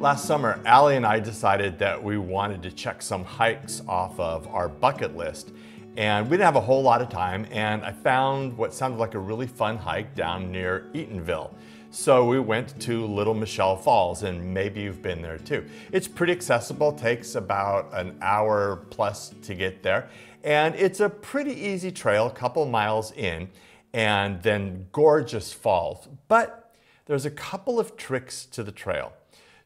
Last summer, Allie and I decided that we wanted to check some hikes off of our bucket list. And we didn't have a whole lot of time, and I found what sounded like a really fun hike down near Eatonville. So we went to Little Mashel Falls, and maybe you've been there too. It's pretty accessible, takes about an hour plus to get there. And it's a pretty easy trail, a couple miles in, and then gorgeous falls. But there's a couple of tricks to the trail.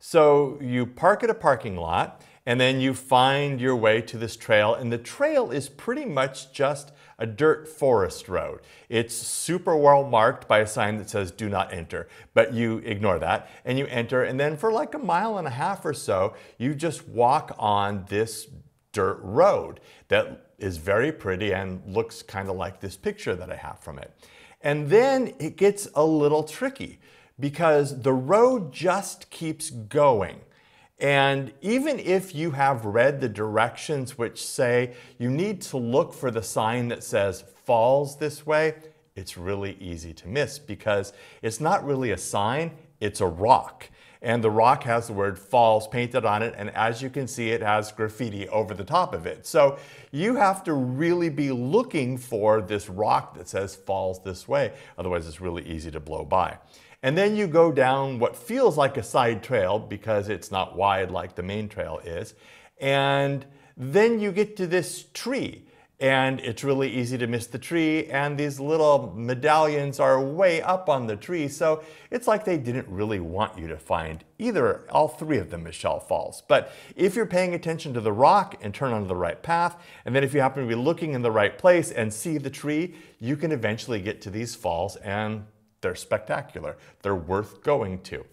So you park at a parking lot and then you find your way to this trail and the trail is pretty much just a dirt forest road. It's super well marked by a sign that says do not enter, but you ignore that and you enter and then for like a mile and a half or so, you just walk on this dirt road that is very pretty and looks kind of like this picture that I have from it. And then it gets a little tricky because the road just keeps going. And even if you have read the directions which say you need to look for the sign that says falls this way, it's really easy to miss because it's not really a sign, it's a rock. And the rock has the word falls painted on it, and as you can see, it has graffiti over the top of it. So you have to really be looking for this rock that says falls this way, otherwise it's really easy to blow by. And then you go down what feels like a side trail because it's not wide like the main trail is. And then you get to this tree and it's really easy to miss the tree and these little medallions are way up on the tree so it's like they didn't really want you to find either all three of the Mashel Falls but if you're paying attention to the rock and turn onto the right path and then if you happen to be looking in the right place and see the tree you can eventually get to these falls and they're spectacular. They're worth going to.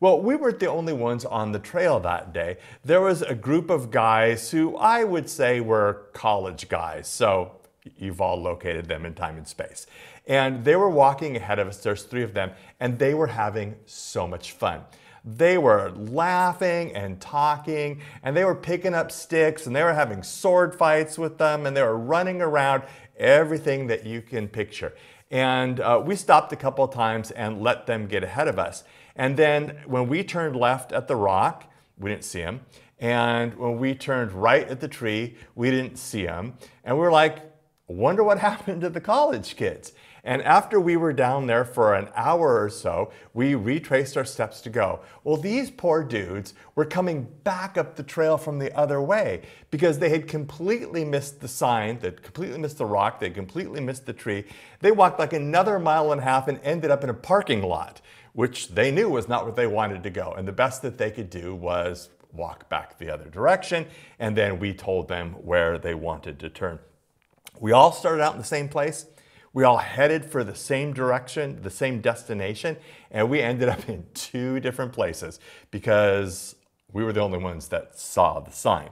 Well, we weren't the only ones on the trail that day. There was a group of guys who I would say were college guys. So you've all located them in time and space. And they were walking ahead of us. There's three of them, and they were having so much fun. They were laughing and talking, and they were picking up sticks, and they were having sword fights with them, and they were running around everything that you can picture. And uh, we stopped a couple of times and let them get ahead of us. And then when we turned left at the rock, we didn't see them. And when we turned right at the tree, we didn't see them. And we were like, wonder what happened to the college kids. And after we were down there for an hour or so, we retraced our steps to go. Well, these poor dudes were coming back up the trail from the other way because they had completely missed the sign, they completely missed the rock, they completely missed the tree. They walked like another mile and a half and ended up in a parking lot, which they knew was not where they wanted to go. And the best that they could do was walk back the other direction. And then we told them where they wanted to turn. We all started out in the same place. We all headed for the same direction, the same destination, and we ended up in two different places because we were the only ones that saw the sign.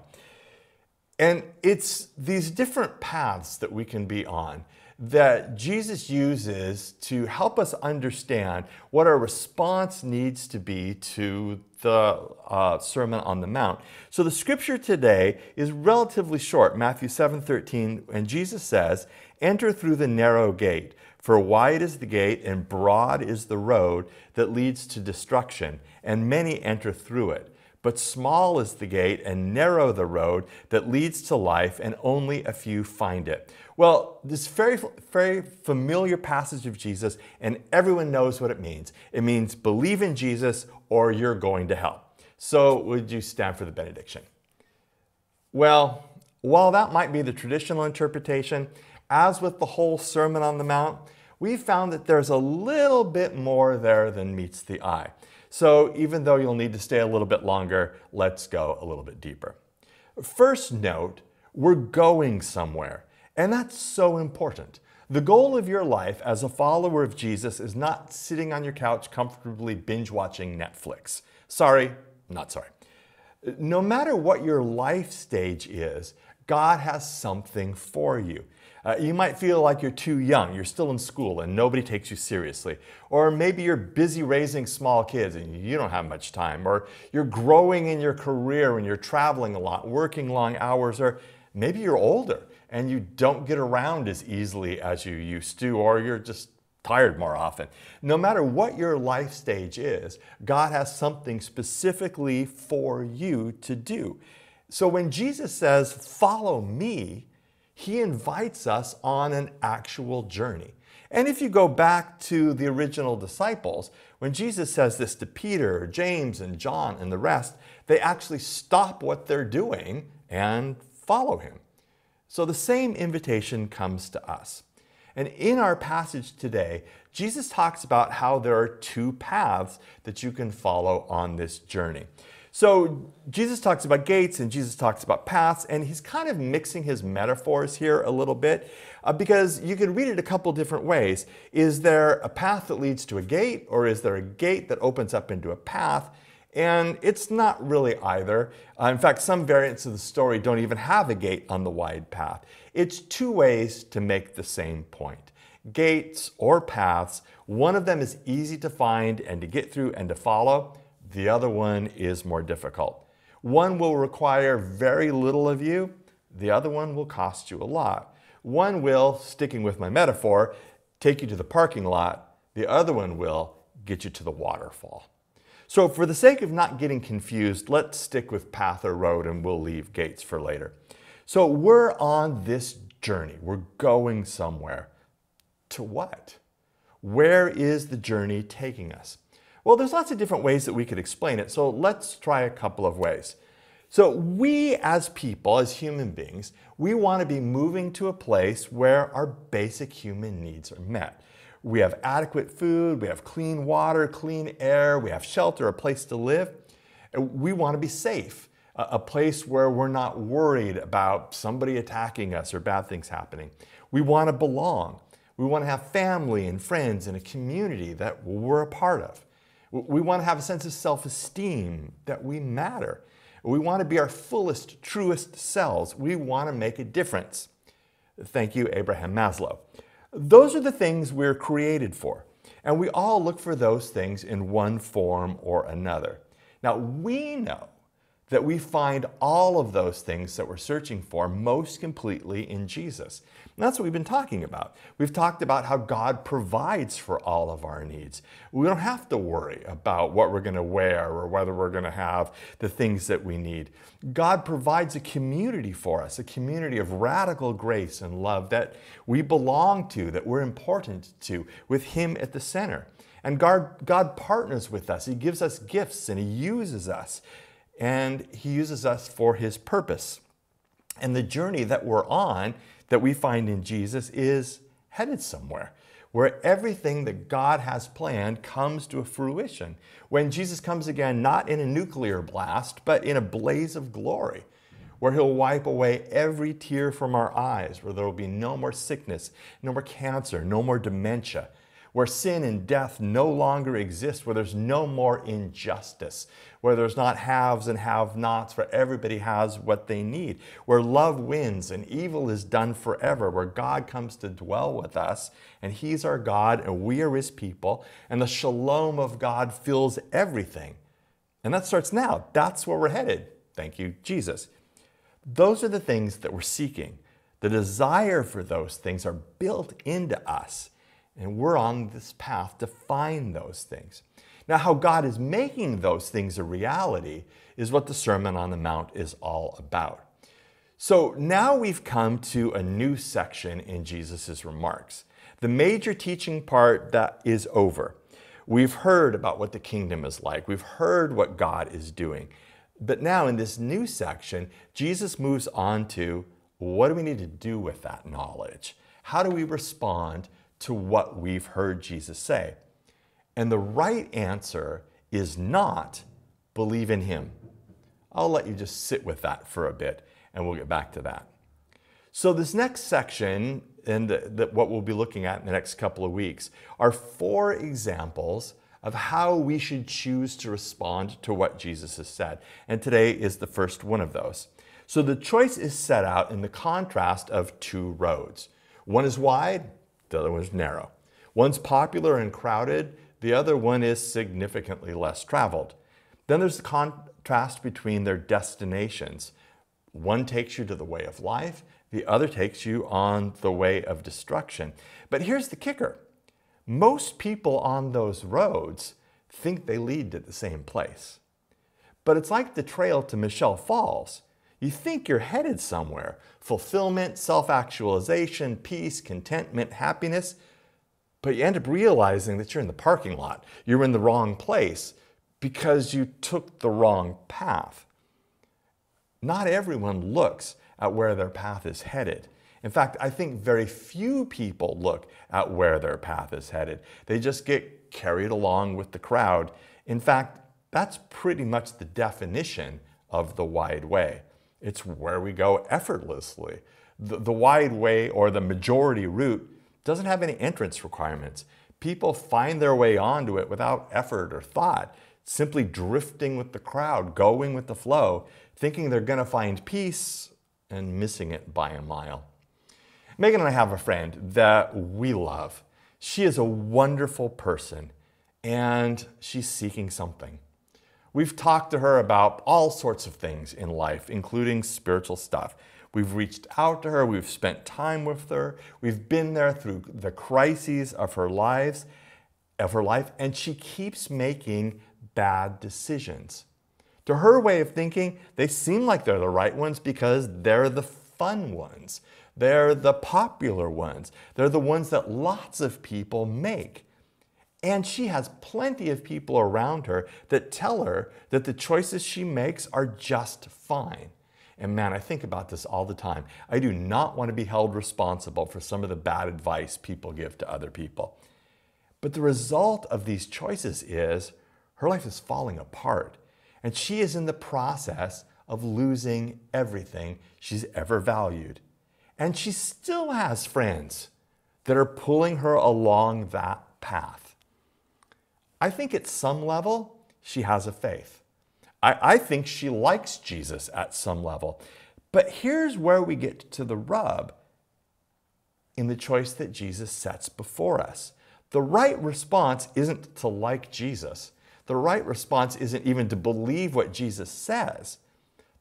And it's these different paths that we can be on that Jesus uses to help us understand what our response needs to be to the uh, Sermon on the Mount. So the scripture today is relatively short, Matthew 7 13, and Jesus says, Enter through the narrow gate, for wide is the gate and broad is the road that leads to destruction, and many enter through it. But small is the gate and narrow the road that leads to life, and only a few find it. Well, this very, very familiar passage of Jesus, and everyone knows what it means. It means believe in Jesus or you're going to hell. So, would you stand for the benediction? Well, while that might be the traditional interpretation, as with the whole Sermon on the Mount, we found that there's a little bit more there than meets the eye. So even though you'll need to stay a little bit longer, let's go a little bit deeper. First note, we're going somewhere, and that's so important. The goal of your life as a follower of Jesus is not sitting on your couch comfortably binge watching Netflix. Sorry, not sorry. No matter what your life stage is, God has something for you. Uh, you might feel like you're too young, you're still in school and nobody takes you seriously. Or maybe you're busy raising small kids and you don't have much time. Or you're growing in your career and you're traveling a lot, working long hours. Or maybe you're older and you don't get around as easily as you used to, or you're just tired more often. No matter what your life stage is, God has something specifically for you to do. So when Jesus says, Follow me, he invites us on an actual journey. And if you go back to the original disciples, when Jesus says this to Peter, James, and John, and the rest, they actually stop what they're doing and follow him. So the same invitation comes to us. And in our passage today, Jesus talks about how there are two paths that you can follow on this journey. So Jesus talks about gates and Jesus talks about paths, and he's kind of mixing his metaphors here a little bit uh, because you can read it a couple different ways. Is there a path that leads to a gate, or is there a gate that opens up into a path? And it's not really either. Uh, in fact, some variants of the story don't even have a gate on the wide path. It's two ways to make the same point. Gates or paths, one of them is easy to find and to get through and to follow. The other one is more difficult. One will require very little of you. The other one will cost you a lot. One will, sticking with my metaphor, take you to the parking lot. The other one will get you to the waterfall. So for the sake of not getting confused, let's stick with path or road and we'll leave gates for later. So we're on this journey. We're going somewhere. To what? Where is the journey taking us? Well, there's lots of different ways that we could explain it, so let's try a couple of ways. So we as people, as human beings, we want to be moving to a place where our basic human needs are met. We have adequate food, we have clean water, clean air, we have shelter, a place to live. We want to be safe, a place where we're not worried about somebody attacking us or bad things happening. We want to belong. We want to have family and friends and a community that we're a part of. We want to have a sense of self esteem that we matter. We want to be our fullest, truest selves. We want to make a difference. Thank you, Abraham Maslow. Those are the things we're created for. And we all look for those things in one form or another. Now, we know that we find all of those things that we're searching for most completely in Jesus. And that's what we've been talking about. We've talked about how God provides for all of our needs. We don't have to worry about what we're going to wear or whether we're going to have the things that we need. God provides a community for us, a community of radical grace and love that we belong to, that we're important to, with Him at the center. And God, God partners with us. He gives us gifts and He uses us and He uses us for His purpose. And the journey that we're on, that we find in Jesus, is headed somewhere where everything that God has planned comes to a fruition. When Jesus comes again, not in a nuclear blast, but in a blaze of glory, where He'll wipe away every tear from our eyes, where there will be no more sickness, no more cancer, no more dementia, where sin and death no longer exist, where there's no more injustice, where there's not haves and have nots, where everybody has what they need, where love wins and evil is done forever, where God comes to dwell with us and He's our God and we are His people, and the shalom of God fills everything. And that starts now. That's where we're headed. Thank you, Jesus. Those are the things that we're seeking. The desire for those things are built into us. And we're on this path to find those things. Now, how God is making those things a reality is what the Sermon on the Mount is all about. So now we've come to a new section in Jesus' remarks. The major teaching part that is over. We've heard about what the kingdom is like. We've heard what God is doing. But now in this new section, Jesus moves on to what do we need to do with that knowledge? How do we respond to what we've heard Jesus say. And the right answer is not believe in him. I'll let you just sit with that for a bit and we'll get back to that. So, this next section, and the, the, what we'll be looking at in the next couple of weeks, are four examples of how we should choose to respond to what Jesus has said. And today is the first one of those. So, the choice is set out in the contrast of two roads. One is wide, the other one's narrow. One's popular and crowded, the other one is significantly less traveled. Then there's the contrast between their destinations. One takes you to the way of life, the other takes you on the way of destruction. But here's the kicker most people on those roads think they lead to the same place. But it's like the trail to Mashel Falls. You think you're headed somewhere fulfillment, self actualization, peace, contentment, happiness but you end up realizing that you're in the parking lot. You're in the wrong place because you took the wrong path. Not everyone looks at where their path is headed. In fact, I think very few people look at where their path is headed. They just get carried along with the crowd. In fact, that's pretty much the definition of the wide way. It's where we go effortlessly. The, the wide way or the majority route doesn't have any entrance requirements. People find their way onto it without effort or thought, simply drifting with the crowd, going with the flow, thinking they're going to find peace and missing it by a mile. Megan and I have a friend that we love. She is a wonderful person and she's seeking something. We've talked to her about all sorts of things in life, including spiritual stuff. We've reached out to her, we've spent time with her, we've been there through the crises of her lives, of her life, and she keeps making bad decisions. To her way of thinking, they seem like they're the right ones because they're the fun ones. They're the popular ones. They're the ones that lots of people make. And she has plenty of people around her that tell her that the choices she makes are just fine. And man, I think about this all the time. I do not want to be held responsible for some of the bad advice people give to other people. But the result of these choices is her life is falling apart. And she is in the process of losing everything she's ever valued. And she still has friends that are pulling her along that path. I think at some level, she has a faith. I, I think she likes Jesus at some level. But here's where we get to the rub in the choice that Jesus sets before us. The right response isn't to like Jesus. The right response isn't even to believe what Jesus says.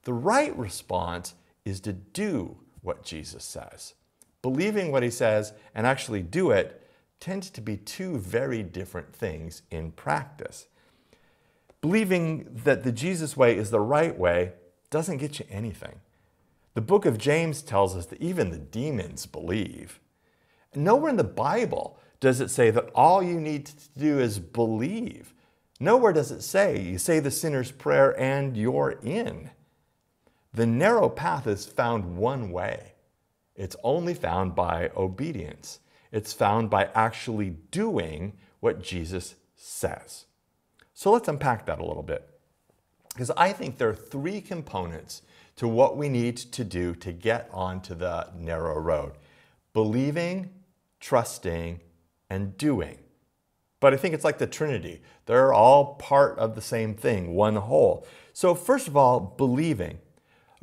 The right response is to do what Jesus says. Believing what he says and actually do it tends to be two very different things in practice. Believing that the Jesus way is the right way doesn't get you anything. The book of James tells us that even the demons believe. Nowhere in the Bible does it say that all you need to do is believe. Nowhere does it say you say the sinner's prayer and you're in. The narrow path is found one way. It's only found by obedience. It's found by actually doing what Jesus says. So let's unpack that a little bit. Because I think there are three components to what we need to do to get onto the narrow road believing, trusting, and doing. But I think it's like the Trinity. They're all part of the same thing, one whole. So, first of all, believing.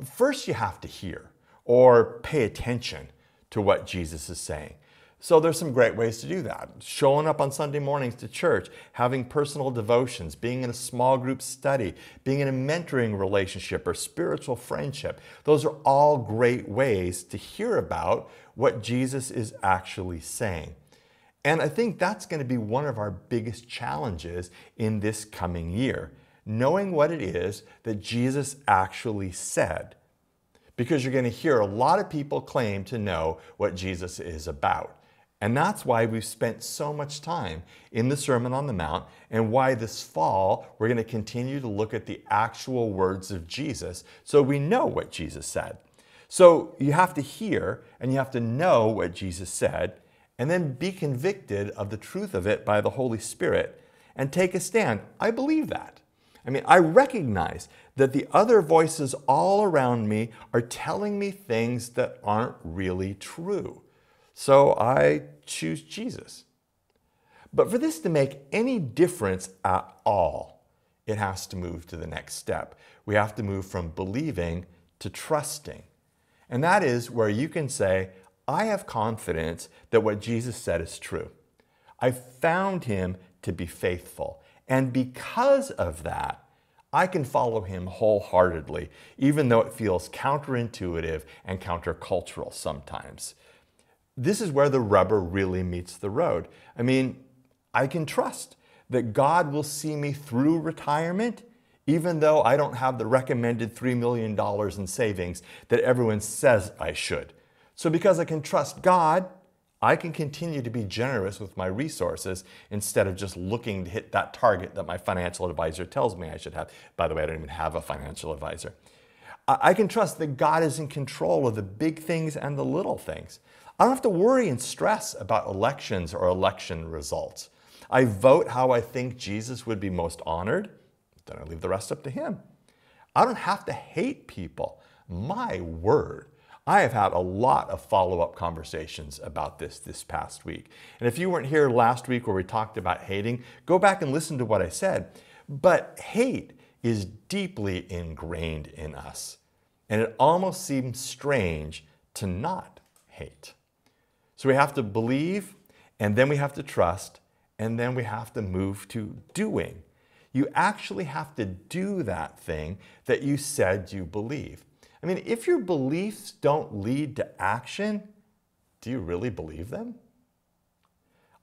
First, you have to hear or pay attention to what Jesus is saying. So there's some great ways to do that. Showing up on Sunday mornings to church, having personal devotions, being in a small group study, being in a mentoring relationship or spiritual friendship. Those are all great ways to hear about what Jesus is actually saying. And I think that's going to be one of our biggest challenges in this coming year, knowing what it is that Jesus actually said. Because you're going to hear a lot of people claim to know what Jesus is about. And that's why we've spent so much time in the Sermon on the Mount and why this fall we're going to continue to look at the actual words of Jesus so we know what Jesus said. So you have to hear and you have to know what Jesus said and then be convicted of the truth of it by the Holy Spirit and take a stand. I believe that. I mean, I recognize that the other voices all around me are telling me things that aren't really true. So I choose Jesus. But for this to make any difference at all, it has to move to the next step. We have to move from believing to trusting. And that is where you can say, I have confidence that what Jesus said is true. I found him to be faithful. And because of that, I can follow him wholeheartedly, even though it feels counterintuitive and countercultural sometimes this is where the rubber really meets the road. I mean, I can trust that God will see me through retirement, even though I don't have the recommended $3 million in savings that everyone says I should. So, because I can trust God, I can continue to be generous with my resources instead of just looking to hit that target that my financial advisor tells me I should have. By the way, I don't even have a financial advisor. I can trust that God is in control of the big things and the little things. I don't have to worry and stress about elections or election results. I vote how I think Jesus would be most honored, then I leave the rest up to Him. I don't have to hate people. My word. I have had a lot of follow up conversations about this this past week. And if you weren't here last week where we talked about hating, go back and listen to what I said. But hate is deeply ingrained in us. And it almost seems strange to not hate. So we have to believe, and then we have to trust, and then we have to move to doing. You actually have to do that thing that you said you believe. I mean, if your beliefs don't lead to action, do you really believe them?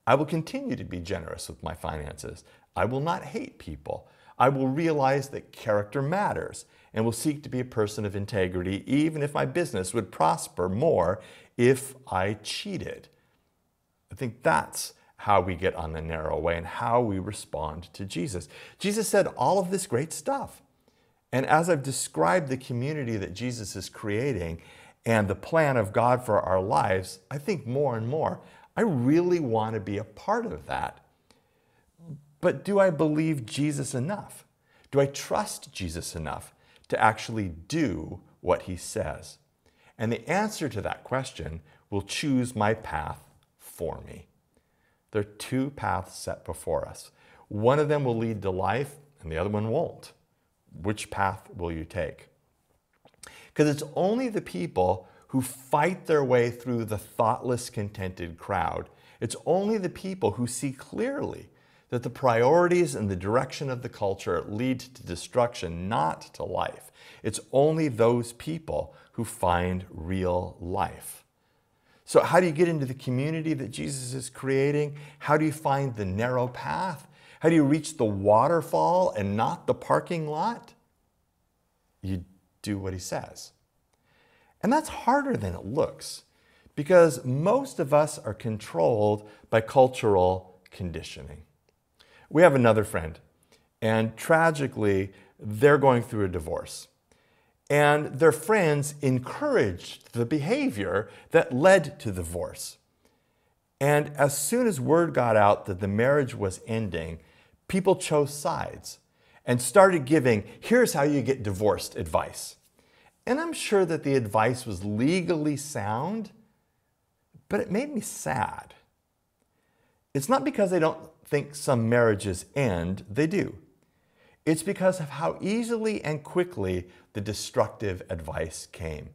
I will continue to be generous with my finances. I will not hate people. I will realize that character matters and will seek to be a person of integrity, even if my business would prosper more if I cheated. I think that's how we get on the narrow way and how we respond to Jesus. Jesus said all of this great stuff. And as I've described the community that Jesus is creating and the plan of God for our lives, I think more and more, I really want to be a part of that. But do I believe Jesus enough? Do I trust Jesus enough to actually do what he says? And the answer to that question will choose my path for me. There are two paths set before us. One of them will lead to life, and the other one won't. Which path will you take? Because it's only the people who fight their way through the thoughtless, contented crowd. It's only the people who see clearly that the priorities and the direction of the culture lead to destruction, not to life. It's only those people who find real life. So, how do you get into the community that Jesus is creating? How do you find the narrow path? How do you reach the waterfall and not the parking lot? You do what he says. And that's harder than it looks because most of us are controlled by cultural conditioning. We have another friend, and tragically, they're going through a divorce. And their friends encouraged the behavior that led to the divorce. And as soon as word got out that the marriage was ending, people chose sides and started giving, here's how you get divorced advice. And I'm sure that the advice was legally sound, but it made me sad. It's not because they don't think some marriages end, they do. It's because of how easily and quickly the destructive advice came.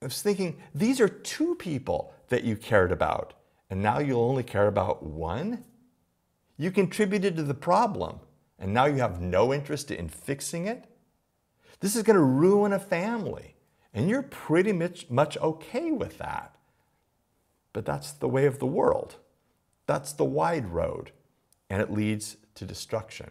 I was thinking, these are two people that you cared about, and now you'll only care about one? You contributed to the problem, and now you have no interest in fixing it? This is going to ruin a family, and you're pretty much, much okay with that. But that's the way of the world. That's the wide road and it leads to destruction.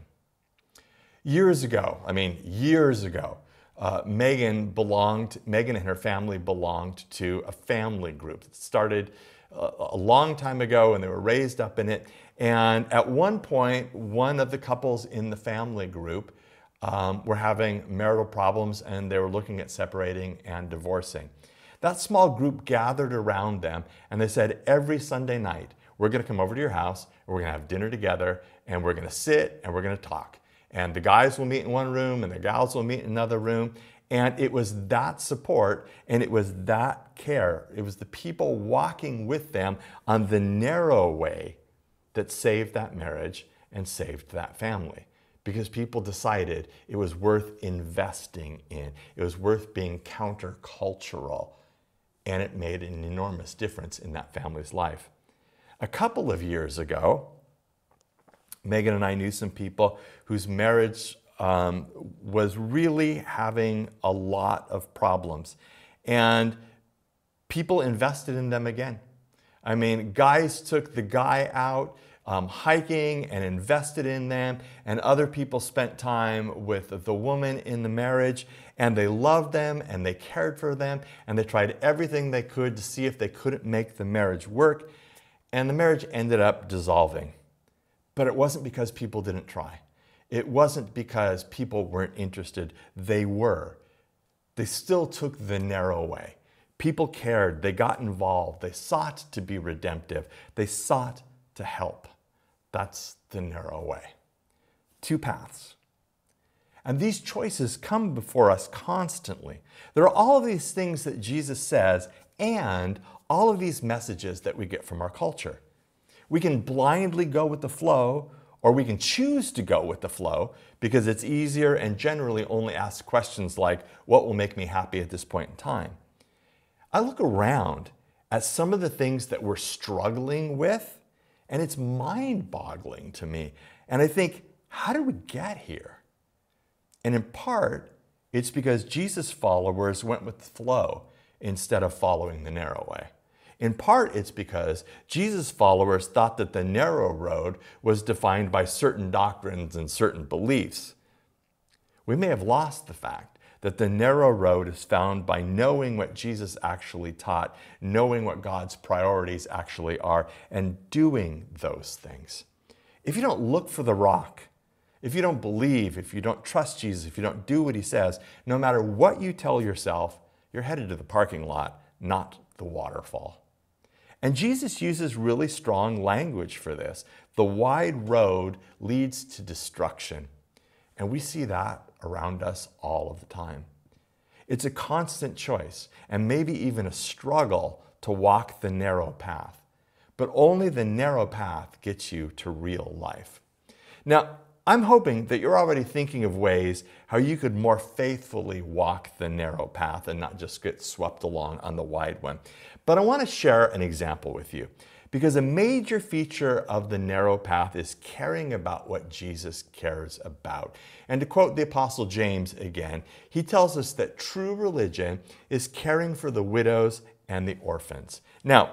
Years ago, I mean, years ago, uh, Megan belonged, Megan and her family belonged to a family group that started a, a long time ago and they were raised up in it. And at one point, one of the couples in the family group um, were having marital problems and they were looking at separating and divorcing. That small group gathered around them and they said every Sunday night, we're to come over to your house and we're to have dinner together and we're to sit and we're to talk. And the guys will meet in one room and the gals will meet in another room. And it was that support and it was that care. It was the people walking with them on the narrow way that saved that marriage and saved that family. Because people decided it was worth investing in, it was worth being countercultural, and it made an enormous difference in that family's life. A couple of years ago, Megan and I knew some people whose marriage um, was really having a lot of problems. And people invested in them again. I mean, guys took the guy out um, hiking and invested in them, and other people spent time with the woman in the marriage, and they loved them and they cared for them, and they tried everything they could to see if they couldn't make the marriage work, and the marriage ended up dissolving. But it wasn't because people didn't try. It wasn't because people weren't interested. They were. They still took the narrow way. People cared, they got involved, they sought to be redemptive, they sought to help. That's the narrow way. Two paths. And these choices come before us constantly. There are all of these things that Jesus says and all of these messages that we get from our culture. We can blindly go with the flow, or we can choose to go with the flow because it's easier and generally only ask questions like, What will make me happy at this point in time? I look around at some of the things that we're struggling with, and it's mind boggling to me. And I think, how did we get here? And in part, it's because Jesus' followers went with the flow instead of following the narrow way. In part, it's because Jesus' followers thought that the narrow road was defined by certain doctrines and certain beliefs. We may have lost the fact that the narrow road is found by knowing what Jesus actually taught, knowing what God's priorities actually are, and doing those things. If you don't look for the rock, if you don't believe, if you don't trust Jesus, if you don't do what he says, no matter what you tell yourself, you're headed to the parking lot, not the waterfall. And Jesus uses really strong language for this. The wide road leads to destruction. And we see that around us all of the time. It's a constant choice and maybe even a struggle to walk the narrow path. But only the narrow path gets you to real life. Now, I'm hoping that you're already thinking of ways how you could more faithfully walk the narrow path and not just get swept along on the wide one. But I want to share an example with you. Because a major feature of the narrow path is caring about what Jesus cares about. And to quote the Apostle James again, he tells us that true religion is caring for the widows and the orphans. Now,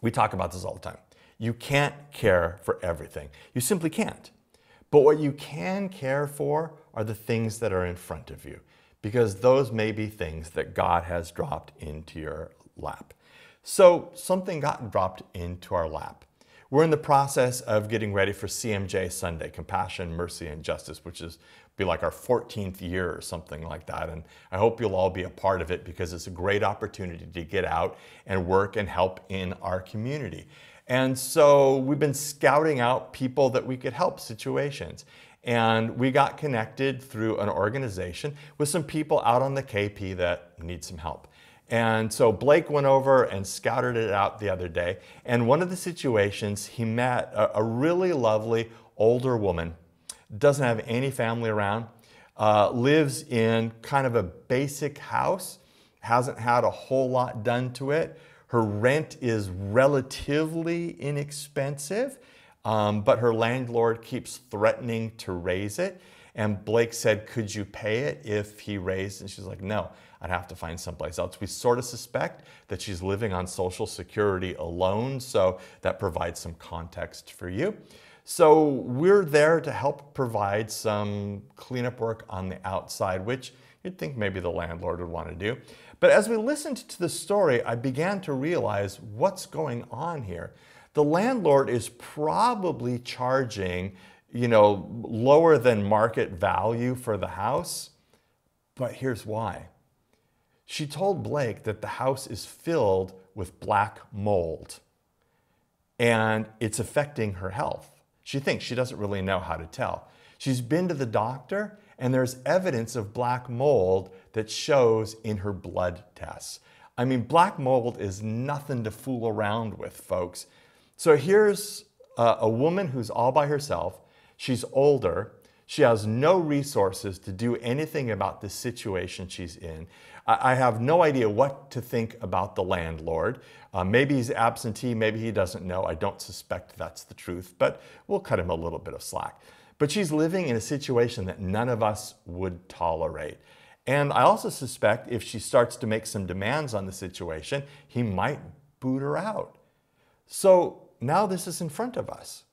we talk about this all the time. You can't care for everything, you simply can't. But what you can care for are the things that are in front of you, because those may be things that God has dropped into your lap. So something got dropped into our lap. We're in the process of getting ready for CMJ Sunday, Compassion, Mercy, and Justice, which is be like our 14th year or something like that. And I hope you'll all be a part of it because it's a great opportunity to get out and work and help in our community. And so we've been scouting out people that we could help situations. And we got connected through an organization with some people out on the KP that need some help. And so Blake went over and scouted it out the other day. And one of the situations, he met a, a really lovely older woman, doesn't have any family around, uh, lives in kind of a basic house, hasn't had a whole lot done to it. Her rent is relatively inexpensive, um, but her landlord keeps threatening to raise it. And Blake said, Could you pay it if he raised? And she's like, No, I'd have to find someplace else. We sort of suspect that she's living on Social Security alone, so that provides some context for you. So we're there to help provide some cleanup work on the outside, which you'd think maybe the landlord would want to do. But as we listened to the story, I began to realize what's going on here. The landlord is probably charging, you know, lower than market value for the house. But here's why. She told Blake that the house is filled with black mold and it's affecting her health. She thinks she doesn't really know how to tell. She's been to the doctor and there's evidence of black mold that shows in her blood tests. I mean, black mold is nothing to fool around with, folks. So here's a, a woman who's all by herself. She's older. She has no resources to do anything about the situation she's in. I have no idea what to think about the landlord. Uh, maybe he's absentee, maybe he doesn't know. I don't suspect that's the truth, but we'll cut him a little bit of slack. But she's living in a situation that none of us would tolerate. And I also suspect if she starts to make some demands on the situation, he might boot her out. So now this is in front of us.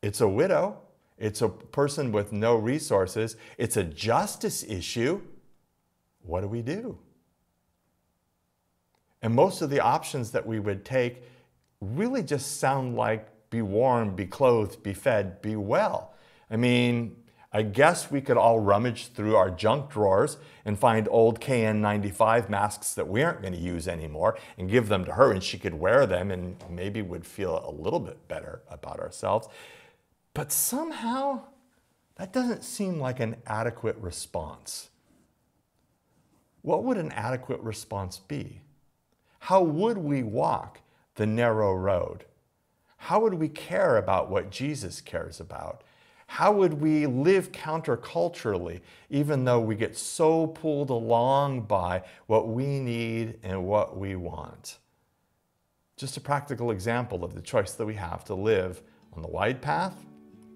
It's a widow, it's a person with no resources, it's a justice issue. What do we do? And most of the options that we would take really just sound like be warm, be clothed, be fed, be well. I mean, I guess we could all rummage through our junk drawers and find old KN95 masks that we aren't going to use anymore and give them to her and she could wear them and maybe would feel a little bit better about ourselves. But somehow that doesn't seem like an adequate response. What would an adequate response be? How would we walk the narrow road? How would we care about what Jesus cares about? How would we live counterculturally, even though we get so pulled along by what we need and what we want? Just a practical example of the choice that we have to live on the wide path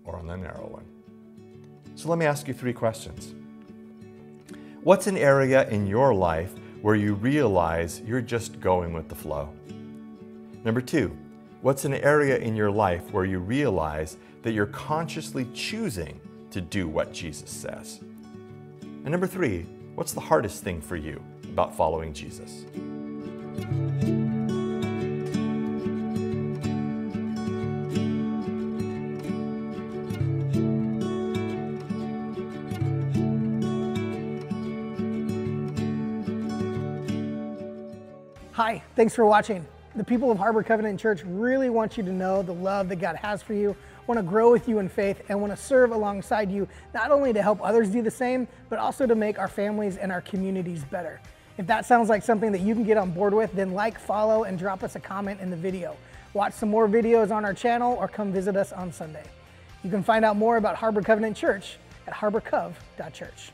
or on the narrow one. So let me ask you three questions. What's an area in your life where you realize you're just going with the flow? Number two, what's an area in your life where you realize that you're consciously choosing to do what Jesus says? And number three, what's the hardest thing for you about following Jesus? Hi, thanks for watching. The people of Harbor Covenant Church really want you to know the love that God has for you, want to grow with you in faith, and want to serve alongside you, not only to help others do the same, but also to make our families and our communities better. If that sounds like something that you can get on board with, then like, follow, and drop us a comment in the video. Watch some more videos on our channel or come visit us on Sunday. You can find out more about Harbor Covenant Church at harborcov.church.